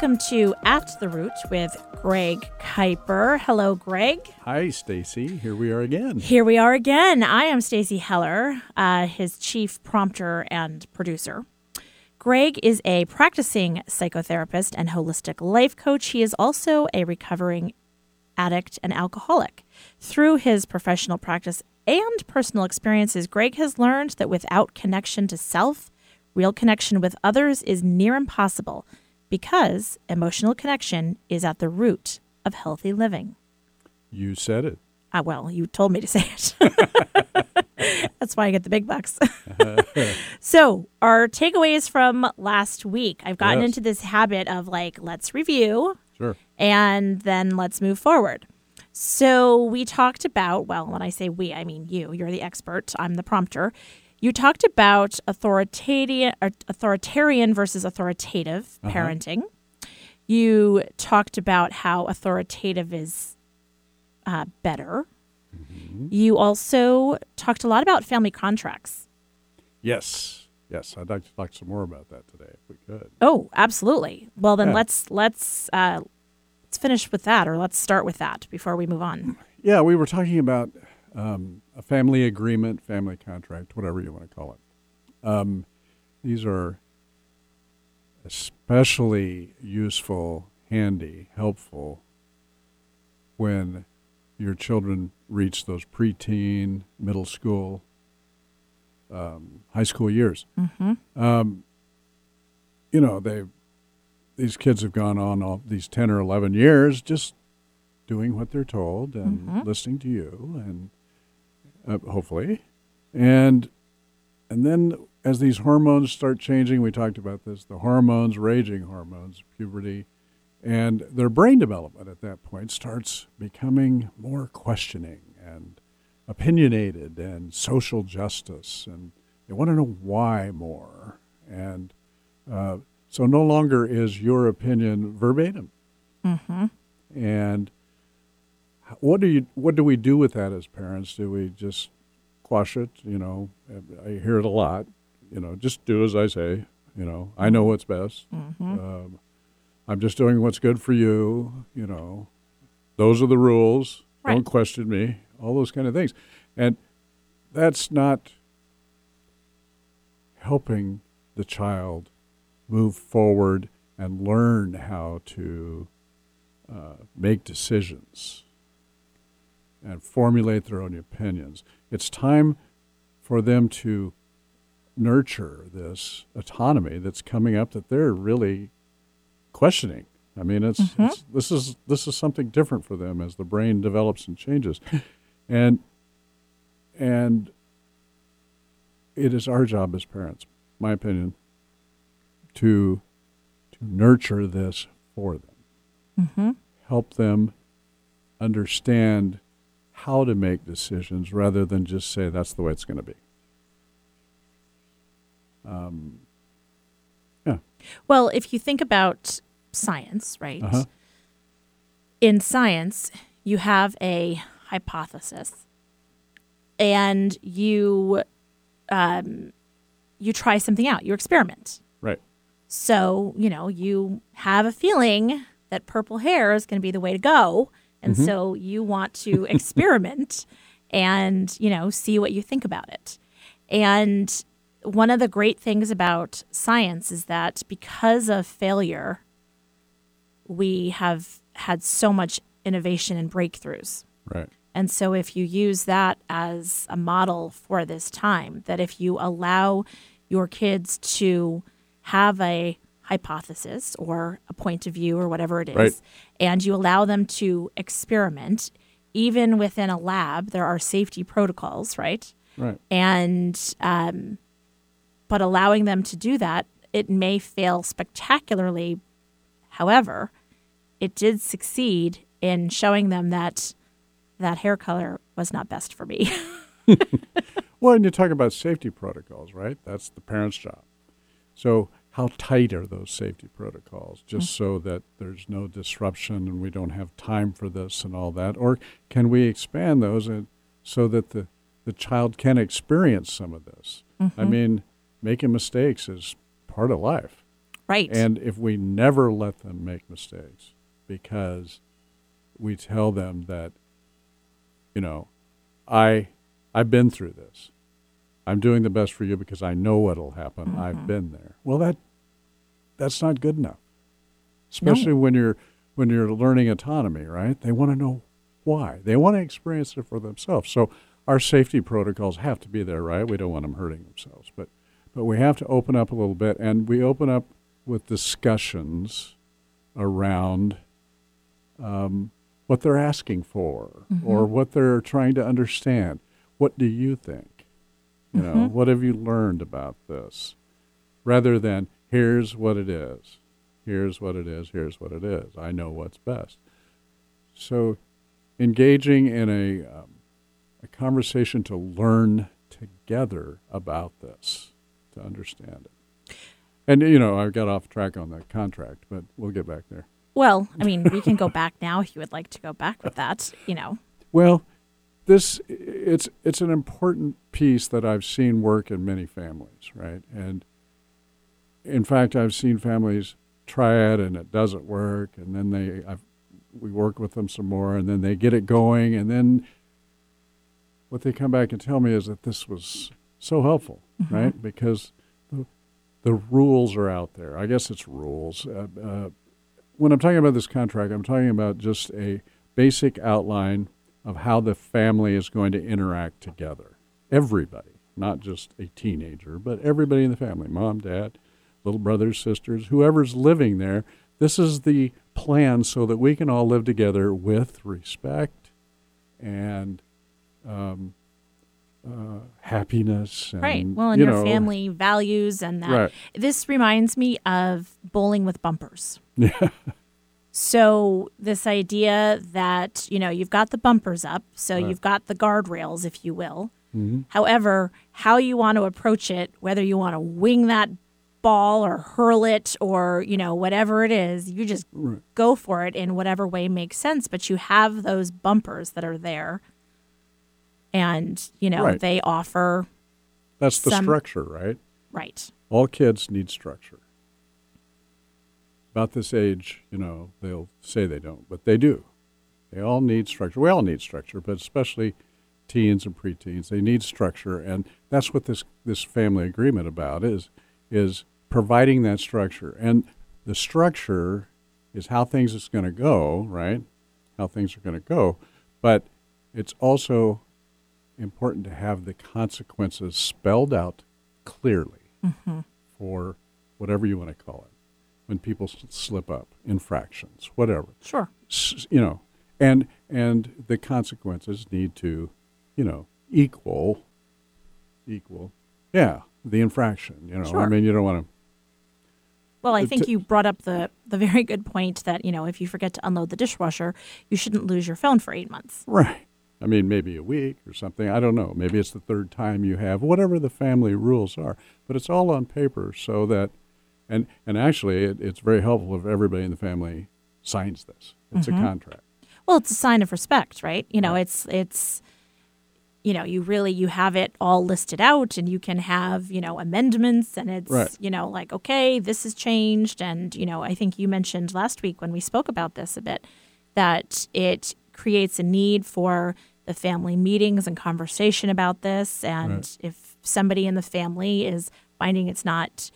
Welcome to At the Root with Greg Kuiper. Hello, Greg. Hi, Stacy. Here we are again. Here we are again. I am Stacy Heller, uh, his chief prompter and producer. Greg is a practicing psychotherapist and holistic life coach. He is also a recovering addict and alcoholic. Through his professional practice and personal experiences, Greg has learned that without connection to self, real connection with others is near impossible because emotional connection is at the root of healthy living. You said it. Ah, well, you told me to say it. That's why I get the big bucks. so, our takeaways from last week. I've gotten Yes. into this habit of like, let's review Sure. and then let's move forward. So, we talked about, well, when I say we, I mean you. You're the expert, I'm the prompter. You talked about authoritarian, authoritarian versus authoritative parenting. You talked about how authoritative is uh, better. You also talked a lot about family contracts. Yes. Yes. I'd like to talk some more about that today if we could. Oh, absolutely. Well, then Yeah. let's let's uh, let's finish with that, or let's start with that before we move on. Yeah, we were talking about um, a family agreement, family contract, whatever you want to call it. Um, these are especially useful, handy, helpful when your children reach those preteen, middle school, um, high school years. Mm-hmm. um, you know, they these kids have gone on all these ten or eleven years just doing what they're told and Mhm. listening to you, and uh, hopefully, and and then as these hormones start changing, we talked about this, the hormones, raging hormones, puberty, and their brain development at that point starts becoming more questioning and opinionated and social justice, and they want to know why more. And uh, so no longer is your opinion verbatim. Mm-hmm. And what do you what do we do with that as parents? Do we just quash it? You know, I hear it a lot. You know, just do as I say. You know, I know what's best. Mm-hmm. Um, I'm just doing what's good for you. You know, those are the rules. Right. Don't question me. All those kind of things, and that's not helping the child move forward and learn how to uh, make decisions and formulate their own opinions. It's time for them to nurture this autonomy that's coming up that they're really questioning. I mean, it's, Mhm. it's this is this is something different for them as the brain develops and changes, and and it is our job as parents, my opinion, to to nurture this for them Mm-hmm. help them understand how to make decisions rather than just say that's the way it's going to be. Um, Well, if you think about science, right? Uh-huh. In science, you have a hypothesis, and you um, you try something out. You experiment. right. So you know you have a feeling that purple hair is going to be the way to go, and Mhm. so you want to experiment and you know see what you think about it. And one of the great things about science is that because of failure, we have had so much innovation and breakthroughs. Right. And so, if you use that as a model for this time, that if you allow your kids to have a hypothesis or a point of view or whatever it is, Right. And you allow them to experiment, even within a lab, there are safety protocols, right? Right. and um, but allowing them to do that it may fail spectacularly however it did succeed in showing them that that hair color was not best for me Well, and you talk about safety protocols, right? That's the parent's job. So, how tight are those safety protocols just so that there's no disruption and we don't have time for this and all that? Or can we expand those and so that the, the child can experience some of this? I Mhm. mean, making mistakes is part of life. Right. And if we never let them make mistakes because we tell them that, you know, I I've been through this. I'm doing the best for you because I know what'll happen. Mm-hmm. I've been there. Well, that that's not good enough. Especially when you're when you're learning autonomy, right? They want to know why. They want to experience it for themselves. So our safety protocols have to be there, right? We don't want them hurting themselves, but but we have to open up a little bit, and we open up with discussions around um, what they're asking for or what they're trying to understand. What do you think? You know, what have you learned about this? Rather than here's what it is, here's what it is, here's what it is. I know what's best. So, engaging in a um, a conversation to learn together about this, to understand it. And you know, I got off track on the contract, but we'll get back there. Well, I mean, we can go back now if you would like to go back with that. You know. Well, this it's it's an important piece that I've seen work in many families, right? And in fact, I've seen families try it and it doesn't work, and then they I've, we work with them some more, and then they get it going, and then what they come back and tell me is that this was so helpful, right? Because the, the rules are out there. I guess it's rules. Uh, uh, when I'm talking about this contract, I'm talking about just a basic outline of how the family is going to interact together. Everybody, not just a teenager, but everybody in the family mom, dad, little brothers, sisters, whoever's living there. This is the plan so that we can all live together with respect and um, uh, happiness. And, Right. Well, and you your know, family values and that. Right. This reminds me of bowling with bumpers. Yeah. So this idea that, you know, you've got the bumpers up, so Right. you've got the guardrails, if you will. Mhm. However, how you want to approach it, whether you want to wing that ball or hurl it or, you know, whatever it is, you just Right. go for it in whatever way makes sense. But you have those bumpers that are there. And, you know, Right. they offer, That's the Some- structure, right? right. All kids need structure. About this age, you know, they'll say they don't, but they do. They all need structure. We all need structure, but especially teens and preteens, they need structure, and that's what this this family agreement about is is providing that structure. And the structure is how things is going to go, right? How things are going to go, but it's also important to have the consequences spelled out clearly mm-hmm. for whatever you want to call it when people slip up infractions whatever Sure. S- you know and and the consequences need to you know equal equal yeah the infraction you know i mean you don't want to Well, I think you brought up the the very good point that you know if you forget to unload the dishwasher, you shouldn't lose your phone for eight months. right i mean maybe a week or something i don't know maybe it's the third time you have whatever the family rules are but it's all on paper so that and and actually it, it's very helpful if everybody in the family signs this it's a mm-hmm. contract Well, it's a sign of respect, right? You know, Right. it's it's you know, you really you have it all listed out and you can have, you know, amendments and it's, Right. you know, like okay, this has changed and, you know, I think you mentioned last week when we spoke about this a bit that it creates a need for the family meetings and conversation about this and Right. if somebody in the family is finding it's not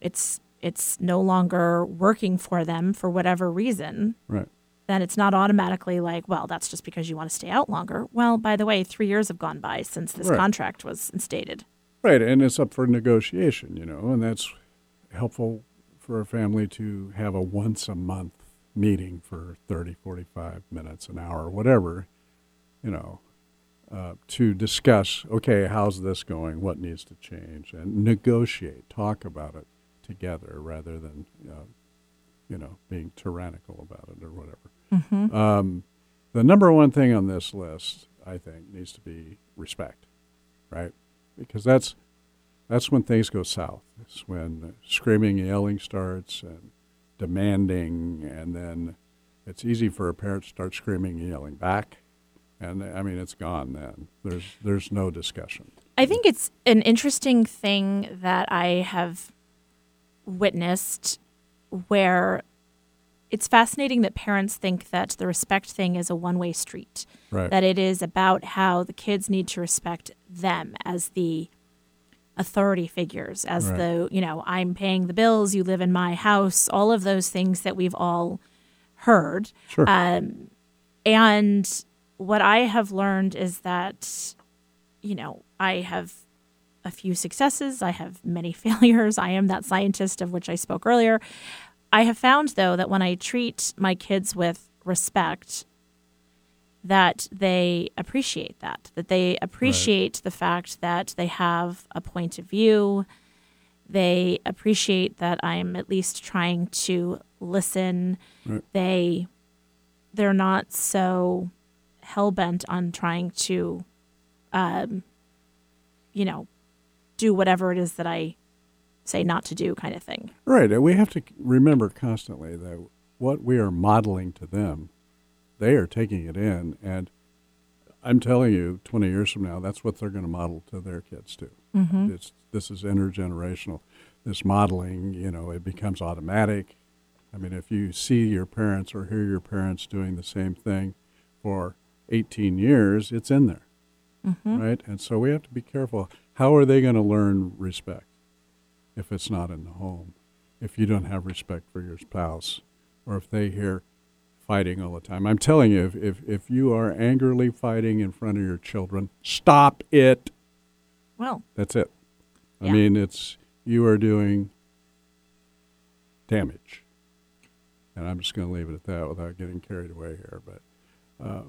it's it's no longer working for them for whatever reason, right then it's not automatically like, well, that's just because you want to stay out longer. Well, by the way, three years have gone by since this Right. contract was instated. Right, and it's up for negotiation, you know, and that's helpful for a family to have a once a month meeting for 30, 45 minutes, an hour, whatever, you know, uh, to discuss, okay, how's this going? What needs to change? And negotiate, talk about it together rather than, uh, you know, being tyrannical about it or whatever. Um, the number one thing on this list, I think, needs to be respect, right? Because that's that's when things go south. It's when screaming, and yelling starts, and demanding, and then it's easy for a parent to start screaming and yelling back, and I mean it's gone. Then there's there's no discussion. I think it's an interesting thing that I have witnessed where it's fascinating that parents think that the respect thing is a one way street, Right. that it is about how the kids need to respect them as the authority figures, as Right. the, you know, I'm paying the bills, you live in my house, all of those things that we've all heard. Sure. Um, and what I have learned is that, you know, I have a few successes, I have many failures. I am that scientist of which I spoke earlier. I have found, though, that when I treat my kids with respect, that they appreciate that, that they appreciate the fact that they have a point of view. They appreciate that I'm at least trying to listen. Right. They they're not so hell bent on trying to, um, you know, do whatever it is that I say not to do, kind of thing. Right. We have to remember constantly that what we are modeling to them, they are taking it in. And I'm telling you, 20 years from now, that's what they're going to model to their kids too. Mm-hmm. It's, this is intergenerational. This modeling, you know, it becomes automatic. I mean, if you see your parents or hear your parents doing the same thing for 18 years, it's in there, Mm-hmm. right? And so we have to be careful. How are they going to learn respect if it's not in the home? If you don't have respect for your spouse, or if they hear fighting all the time. I'm telling you, if, if, if you are angrily fighting in front of your children, stop it. Well, That's it. I mean, it's you are doing damage, and I'm just going to leave it at that without getting carried away here. But uh,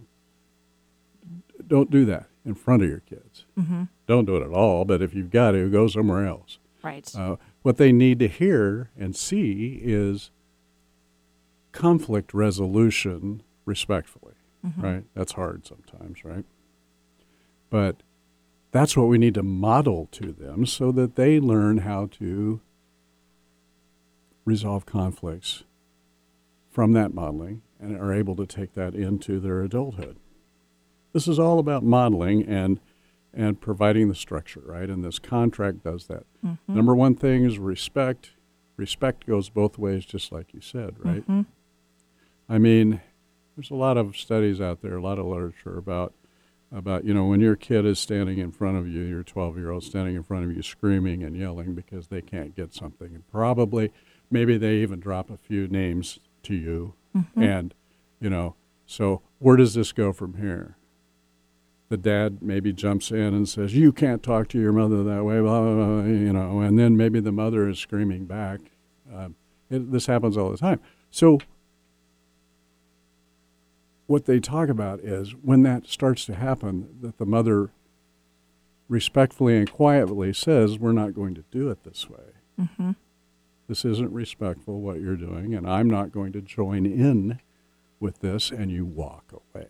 don't do that in front of your kids. mm-hmm. Don't do it at all. But if you've got to, go somewhere else. right. Uh, what they need to hear and see is conflict resolution respectfully, Mhm. right? That's hard sometimes, right? But that's what we need to model to them so that they learn how to resolve conflicts from that modeling and are able to take that into their adulthood. This is all about modeling and and providing the structure, right? And this contract does that. Mhm. Number one thing is respect. Respect goes both ways, just like you said, right? Mhm. I mean, there's a lot of studies out there, a lot of literature about about you know when your kid is standing in front of you, your 12 year old standing in front of you, screaming and yelling because they can't get something, and probably maybe they even drop a few names to you, Mhm. and you know, so where does this go from here? The dad maybe jumps in and says, "You can't talk to your mother that way," blah blah blah, you know, and then maybe the mother is screaming back. Um, it, this happens all the time. So what they talk about is when that starts to happen, that the mother respectfully and quietly says, "We're not going to do it this way. Mhm. This isn't respectful what you're doing, and I'm not going to join in with this." And you walk away.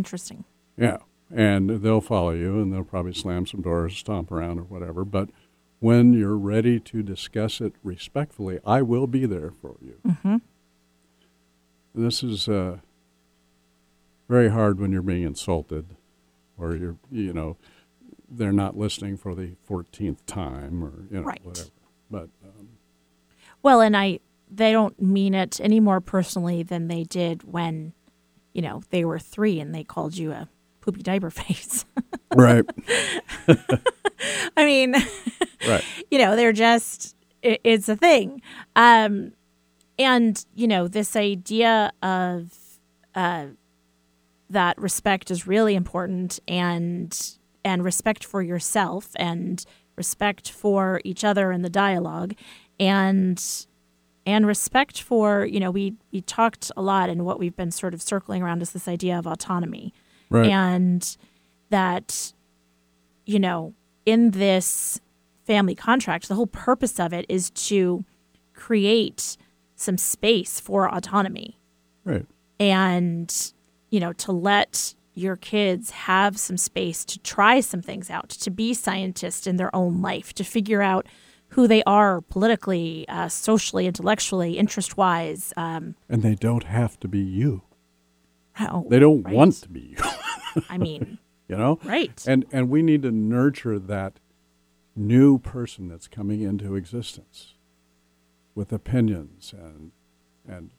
Interesting. Yeah, and they'll follow you, and they'll probably slam some doors, stomp around, or whatever. But when you're ready to discuss it respectfully, I will be there for you. Mm-hmm. This is uh, very hard when you're being insulted, or you're, you know, they're not listening for the 14th time, or you know, Right. whatever. But um, Well, and I they don't mean it any more personally than they did when, you know, they were three and they called you a poopy diaper face. right, I mean, right, you know, they're just it, it's a thing. Um and, you know, this idea of uh that respect is really important and and respect for yourself and respect for each other in the dialogue and and respect for you know we we talked a lot and what we've been sort of circling around is this idea of autonomy. Right, and that you know in this family contract the whole purpose of it is to create some space for autonomy. Right. and you know to let your kids have some space to try some things out to be scientists in their own life to figure out who they are politically uh, socially intellectually interest wise um, And they don't have to be you. how, They don't right? want to be you. i mean You know, right and and we need to nurture that new person that's coming into existence with opinions and and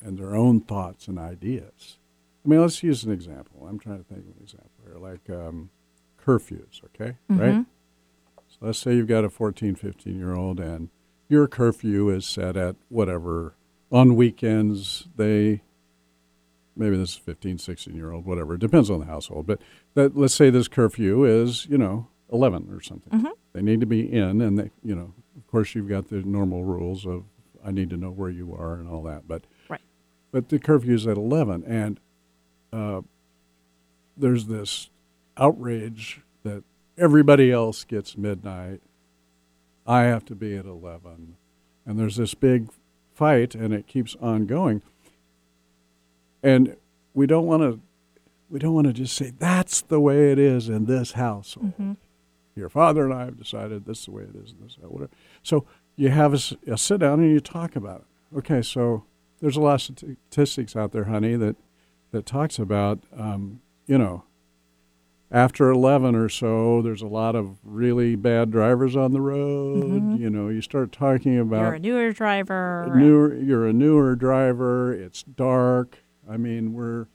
and their own thoughts and ideas. I mean, let's use an example. I'm trying to think of an example here, like um, curfews, okay? Mm-hmm. Right? So let's say you've got a 14, 15 year old and your curfew is set at whatever. On weekends, they, maybe this is 15, 16 year old, whatever. It depends on the household. But that, let's say this curfew is, you know, 11 or something. Mm-hmm. They need to be in, and they, you know, of course, you've got the normal rules of I need to know where you are and all that. But Right. but the curfew is at 11, and uh, there's this outrage everybody else gets midnight. I have to be at 11. And there's this big fight, and it keeps on going. And we don't want to. We don't want to just say that's the way it is in this household. Mm-hmm. Your father and I have decided this is the way it is in this house, whatever. So you have a, a sit down and you talk about it. Okay, so there's a lot of statistics out there, honey, that that talks about, um, you know, after 11 or so, there's a lot of really bad drivers on the road. Mhm. You know, you start talking about You're a newer driver. newer, you're a newer driver. It's dark. I mean, we're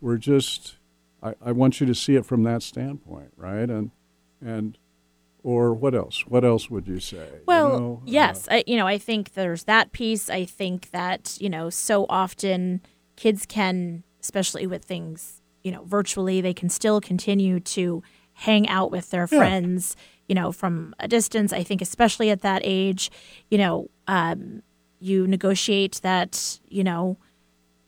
we're just. I, I want you to see it from that standpoint, right? And and or what else? What else would you say? You Well, know, uh, yes, I, you know, I think there's that piece. I think that you know, so often kids can, especially with things, you know, virtually, they can still continue to hang out with their Yeah. friends, you know, from a distance. I think, especially at that age, you know, um, you negotiate that, you know,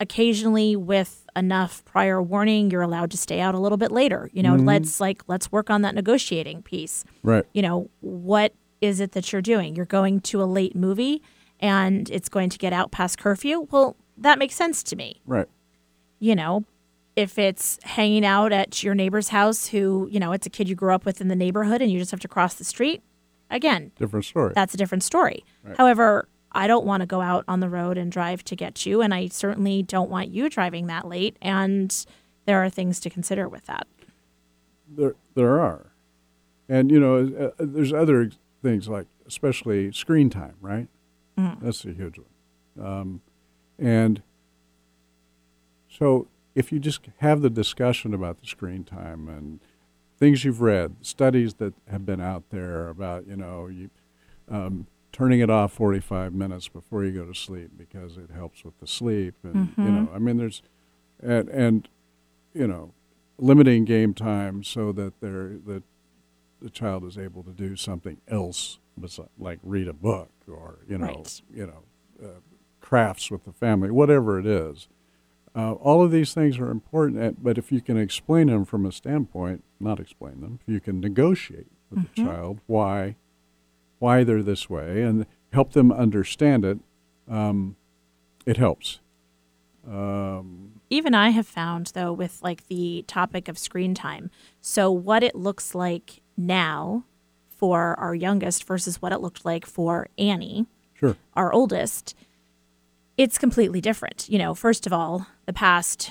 occasionally with enough prior warning, you're allowed to stay out a little bit later. You know, Mhm. let's like let's work on that negotiating piece right. you know, what is it that you're doing? You're going to a late movie and it's going to get out past curfew. Well, that makes sense to me. Right. You know, if it's hanging out at your neighbor's house who, you know, it's a kid you grew up with in the neighborhood and you just have to cross the street, again, Different story. that's a different story. Right. However, I don't want to go out on the road and drive to get you, and I certainly don't want you driving that late. And there are things to consider with that. There, there are, and you know, uh, uh, there's other things like, especially screen time, right? Mm. That's a huge one, um, and so if you just have the discussion about the screen time and things you've read, studies that have been out there about, you know, you um, turning it off 45 minutes before you go to sleep because it helps with the sleep, and you Mhm. know, I mean, there's, and and you know, limiting game time so that they're that the child is able to do something else, like read a book or you know, Right. you know, uh, crafts with the family, whatever it is. Uh, all of these things are important, uh, but if you can explain them from a standpoint, not explain them, if you can negotiate with the Mhm. child why, why they're this way, and help them understand it, um, it helps. Um, even I have found though with like the topic of screen time. So what it looks like now for our youngest versus what it looked like for Annie, sure. our oldest, it's completely different. You know, first of all, the past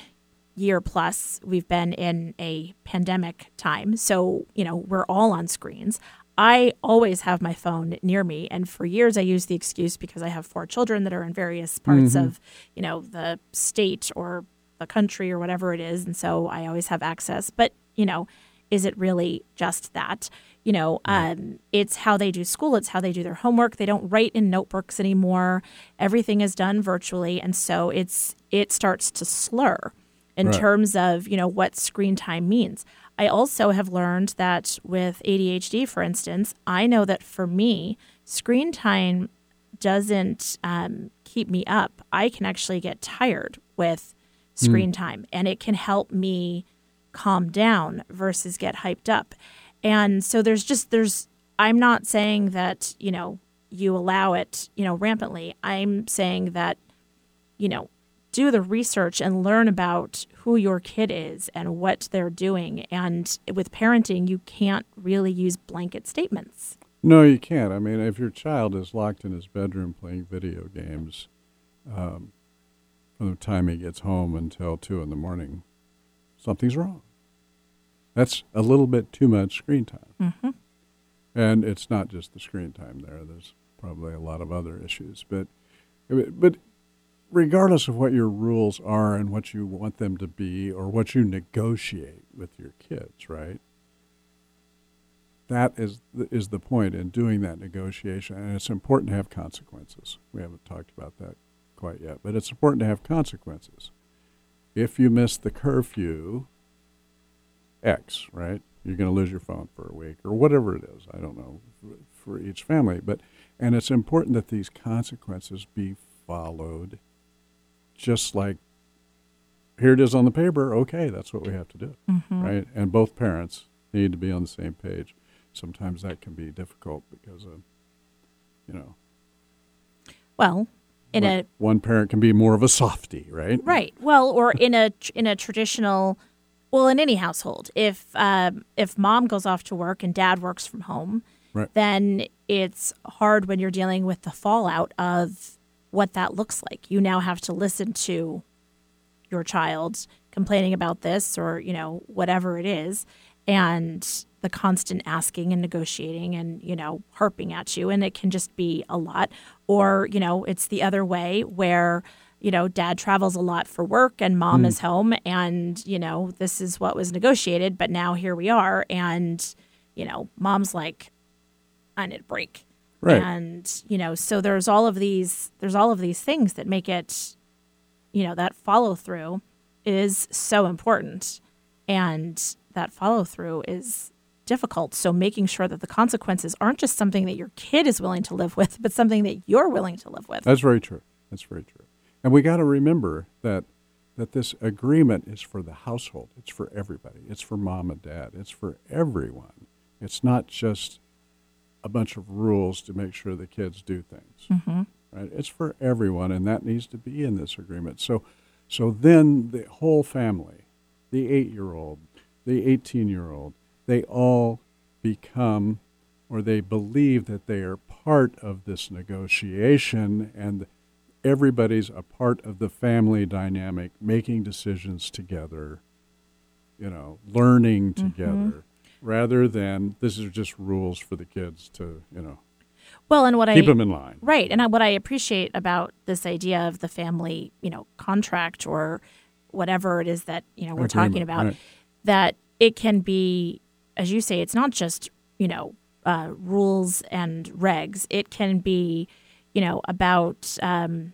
year plus we've been in a pandemic time. So, you know, we're all on screens. I always have my phone near me and for years I used the excuse because I have four children that are in various parts Mhm. of, you know, the state or the country or whatever it is and so I always have access. But, you know, is it really just that? You know, um, it's how they do school, it's how they do their homework. They don't write in notebooks anymore. Everything is done virtually, and so it's it starts to slur in Right. terms of you know what screen time means. I also have learned that with ADHD, for instance, I know that for me, screen time doesn't um, keep me up. I can actually get tired with screen time, and it can help me calm down versus get hyped up. And so there's just there's I'm not saying that, you know, you allow it, you know, rampantly. I'm saying that you know, do the research and learn about who your kid is and what they're doing. And with parenting, you can't really use blanket statements. No, you can't. I mean, if your child is locked in his bedroom playing video games um, from the time he gets home until two in the morning, something's wrong. That's a little bit too much screen time. Mm-hmm. And it's not just the screen time there. There's probably a lot of other issues, but but regardless of what your rules are and what you want them to be or what you negotiate with your kids, right? That is the, is the point in doing that negotiation, and it's important to have consequences. We haven't talked about that quite yet, but it's important to have consequences. If you miss the curfew, X, right? You're going to lose your phone for a week or whatever it is. I don't know for each family, but and it's important that these consequences be followed just like here it is on the paper. Okay, that's what we have to do, mm-hmm. right? And both parents need to be on the same page. Sometimes that can be difficult because of, you know. Well, in a one parent can be more of a softy, right? Right. Well, or in a in a traditional, well, in any household, if um, if mom goes off to work and dad works from home, right. then it's hard when you're dealing with the fallout of what that looks like. You now have to listen to your child complaining about this or, you know, whatever it is, and the constant asking and negotiating and, you know, harping at you. And it can just be a lot. Or, you know, it's the other way where, you know, dad travels a lot for work and mom mm. is home and, you know, this is what was negotiated, but now here we are. And, you know, mom's like, I need a break. Right. And, you know, so there's all of these there's all of these things that make it, you know, that follow through is so important. And that follow through is difficult. So making sure that the consequences aren't just something that your kid is willing to live with, but something that you're willing to live with. That's very true. That's very true. And we got to remember that that this agreement is for the household. It's for everybody. It's for mom and dad. It's for everyone. It's not just a bunch of rules to make sure the kids do things. Mm-hmm. Right? It's for everyone, and that needs to be in this agreement. So, so then the whole family, the eight-year-old, the eighteen-year-old, they all become, or they believe that they are part of this negotiation, and everybody's a part of the family dynamic, making decisions together. You know, learning mm-hmm. together. Mm-hmm rather than this is just rules for the kids to, you know, well, and what keep I, them in line. Right. And what I appreciate about this idea of the family, you know, contract or whatever it is that, you know, we're Agreement, talking about, right. that it can be, as you say, it's not just, you know, uh, rules and regs. It can be, you know, about um,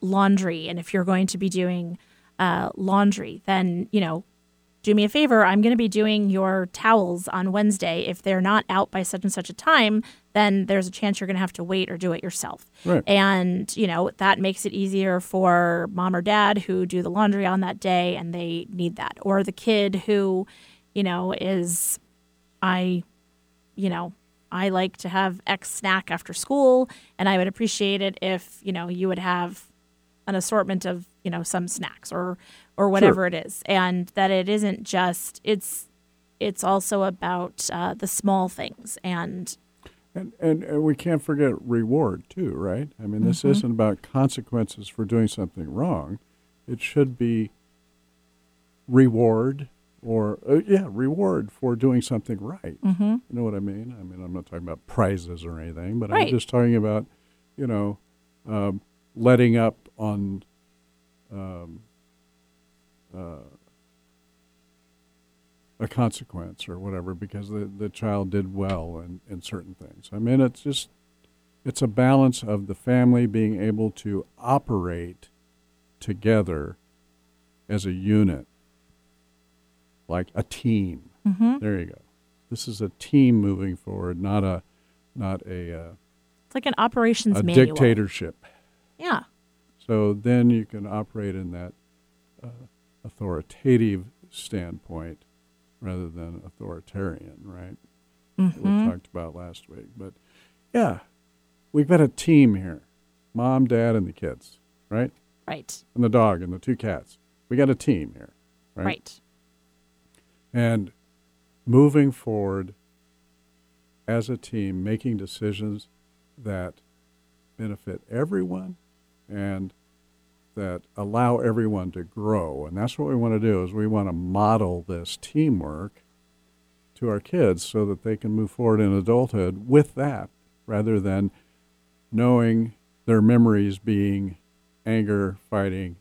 laundry. And if you're going to be doing uh, laundry, then, you know, do me a favor, I'm going to be doing your towels on Wednesday. If they're not out by such and such a time, then there's a chance you're going to have to wait or do it yourself. Right. And, you know, that makes it easier for mom or dad who do the laundry on that day and they need that. Or the kid who, you know, is, I, you know, I like to have X snack after school and I would appreciate it if, you know, you would have an assortment of, you know, some snacks or or whatever sure. it is, and that it isn't just it's it's also about uh, the small things and, and. And, and we can't forget reward too, right? I mean, this mm-hmm. isn't about consequences for doing something wrong. It should be reward or uh, yeah, reward for doing something right. Mm-hmm. You know what I mean? I mean, I'm not talking about prizes or anything, but right. I'm just talking about, you know, um, letting up on um, uh, a consequence or whatever because the, the child did well in, in certain things. I mean, it's just, it's a balance of the family being able to operate together as a unit, like a team. Mm-hmm. There you go. This is a team moving forward, not a, not a. Uh, it's like an operations a manual. dictatorship. Yeah. So then you can operate in that uh, authoritative standpoint rather than authoritarian, right? Mm-hmm. We talked about last week. But yeah, we've got a team here mom, dad, and the kids, right? Right. And the dog and the two cats. We got a team here, right? Right. And moving forward as a team, making decisions that benefit everyone and that allow everyone to grow. And that's what we want to do is we want to model this teamwork to our kids so that they can move forward in adulthood with that rather than knowing their memories being anger, fighting,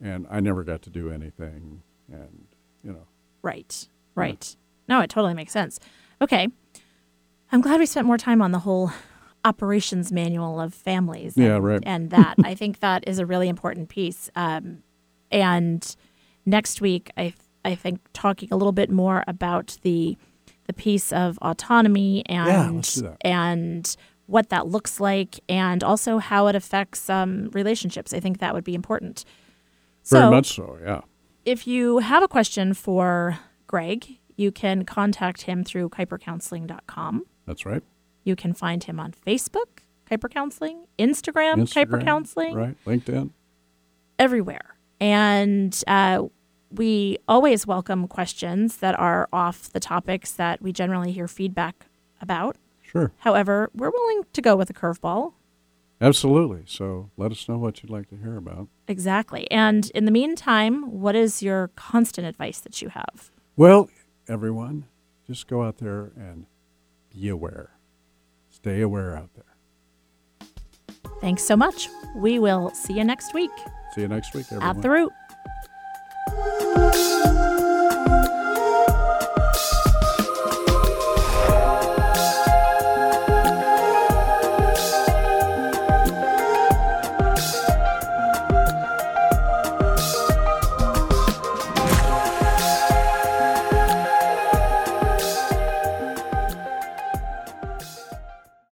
and I never got to do anything. And, you know. Right, right. No, it totally makes sense. Okay. I'm glad we spent more time on the whole operations manual of families. And, Yeah, right. And that. I think that is a really important piece. Um, and next week, I, I think talking a little bit more about the the piece of autonomy and that. and what that looks like, and also how it affects um, relationships. I think that would be important. Very so, much so, yeah. If you have a question for Greg, you can contact him through kuipercounseling.com. That's right. You can find him on Facebook, Kuiper Counseling, Instagram, Kuiper Counseling, Right. LinkedIn. everywhere. And uh, we always welcome questions that are off the topics that we generally hear feedback about. Sure. However, we're willing to go with a curveball. Absolutely. So let us know what you'd like to hear about. Exactly. And in the meantime, what is your constant advice that you have? Well, everyone, just go out there and be aware. Stay aware out there. Thanks so much. We will see you next week See you next week, everyone. at the root.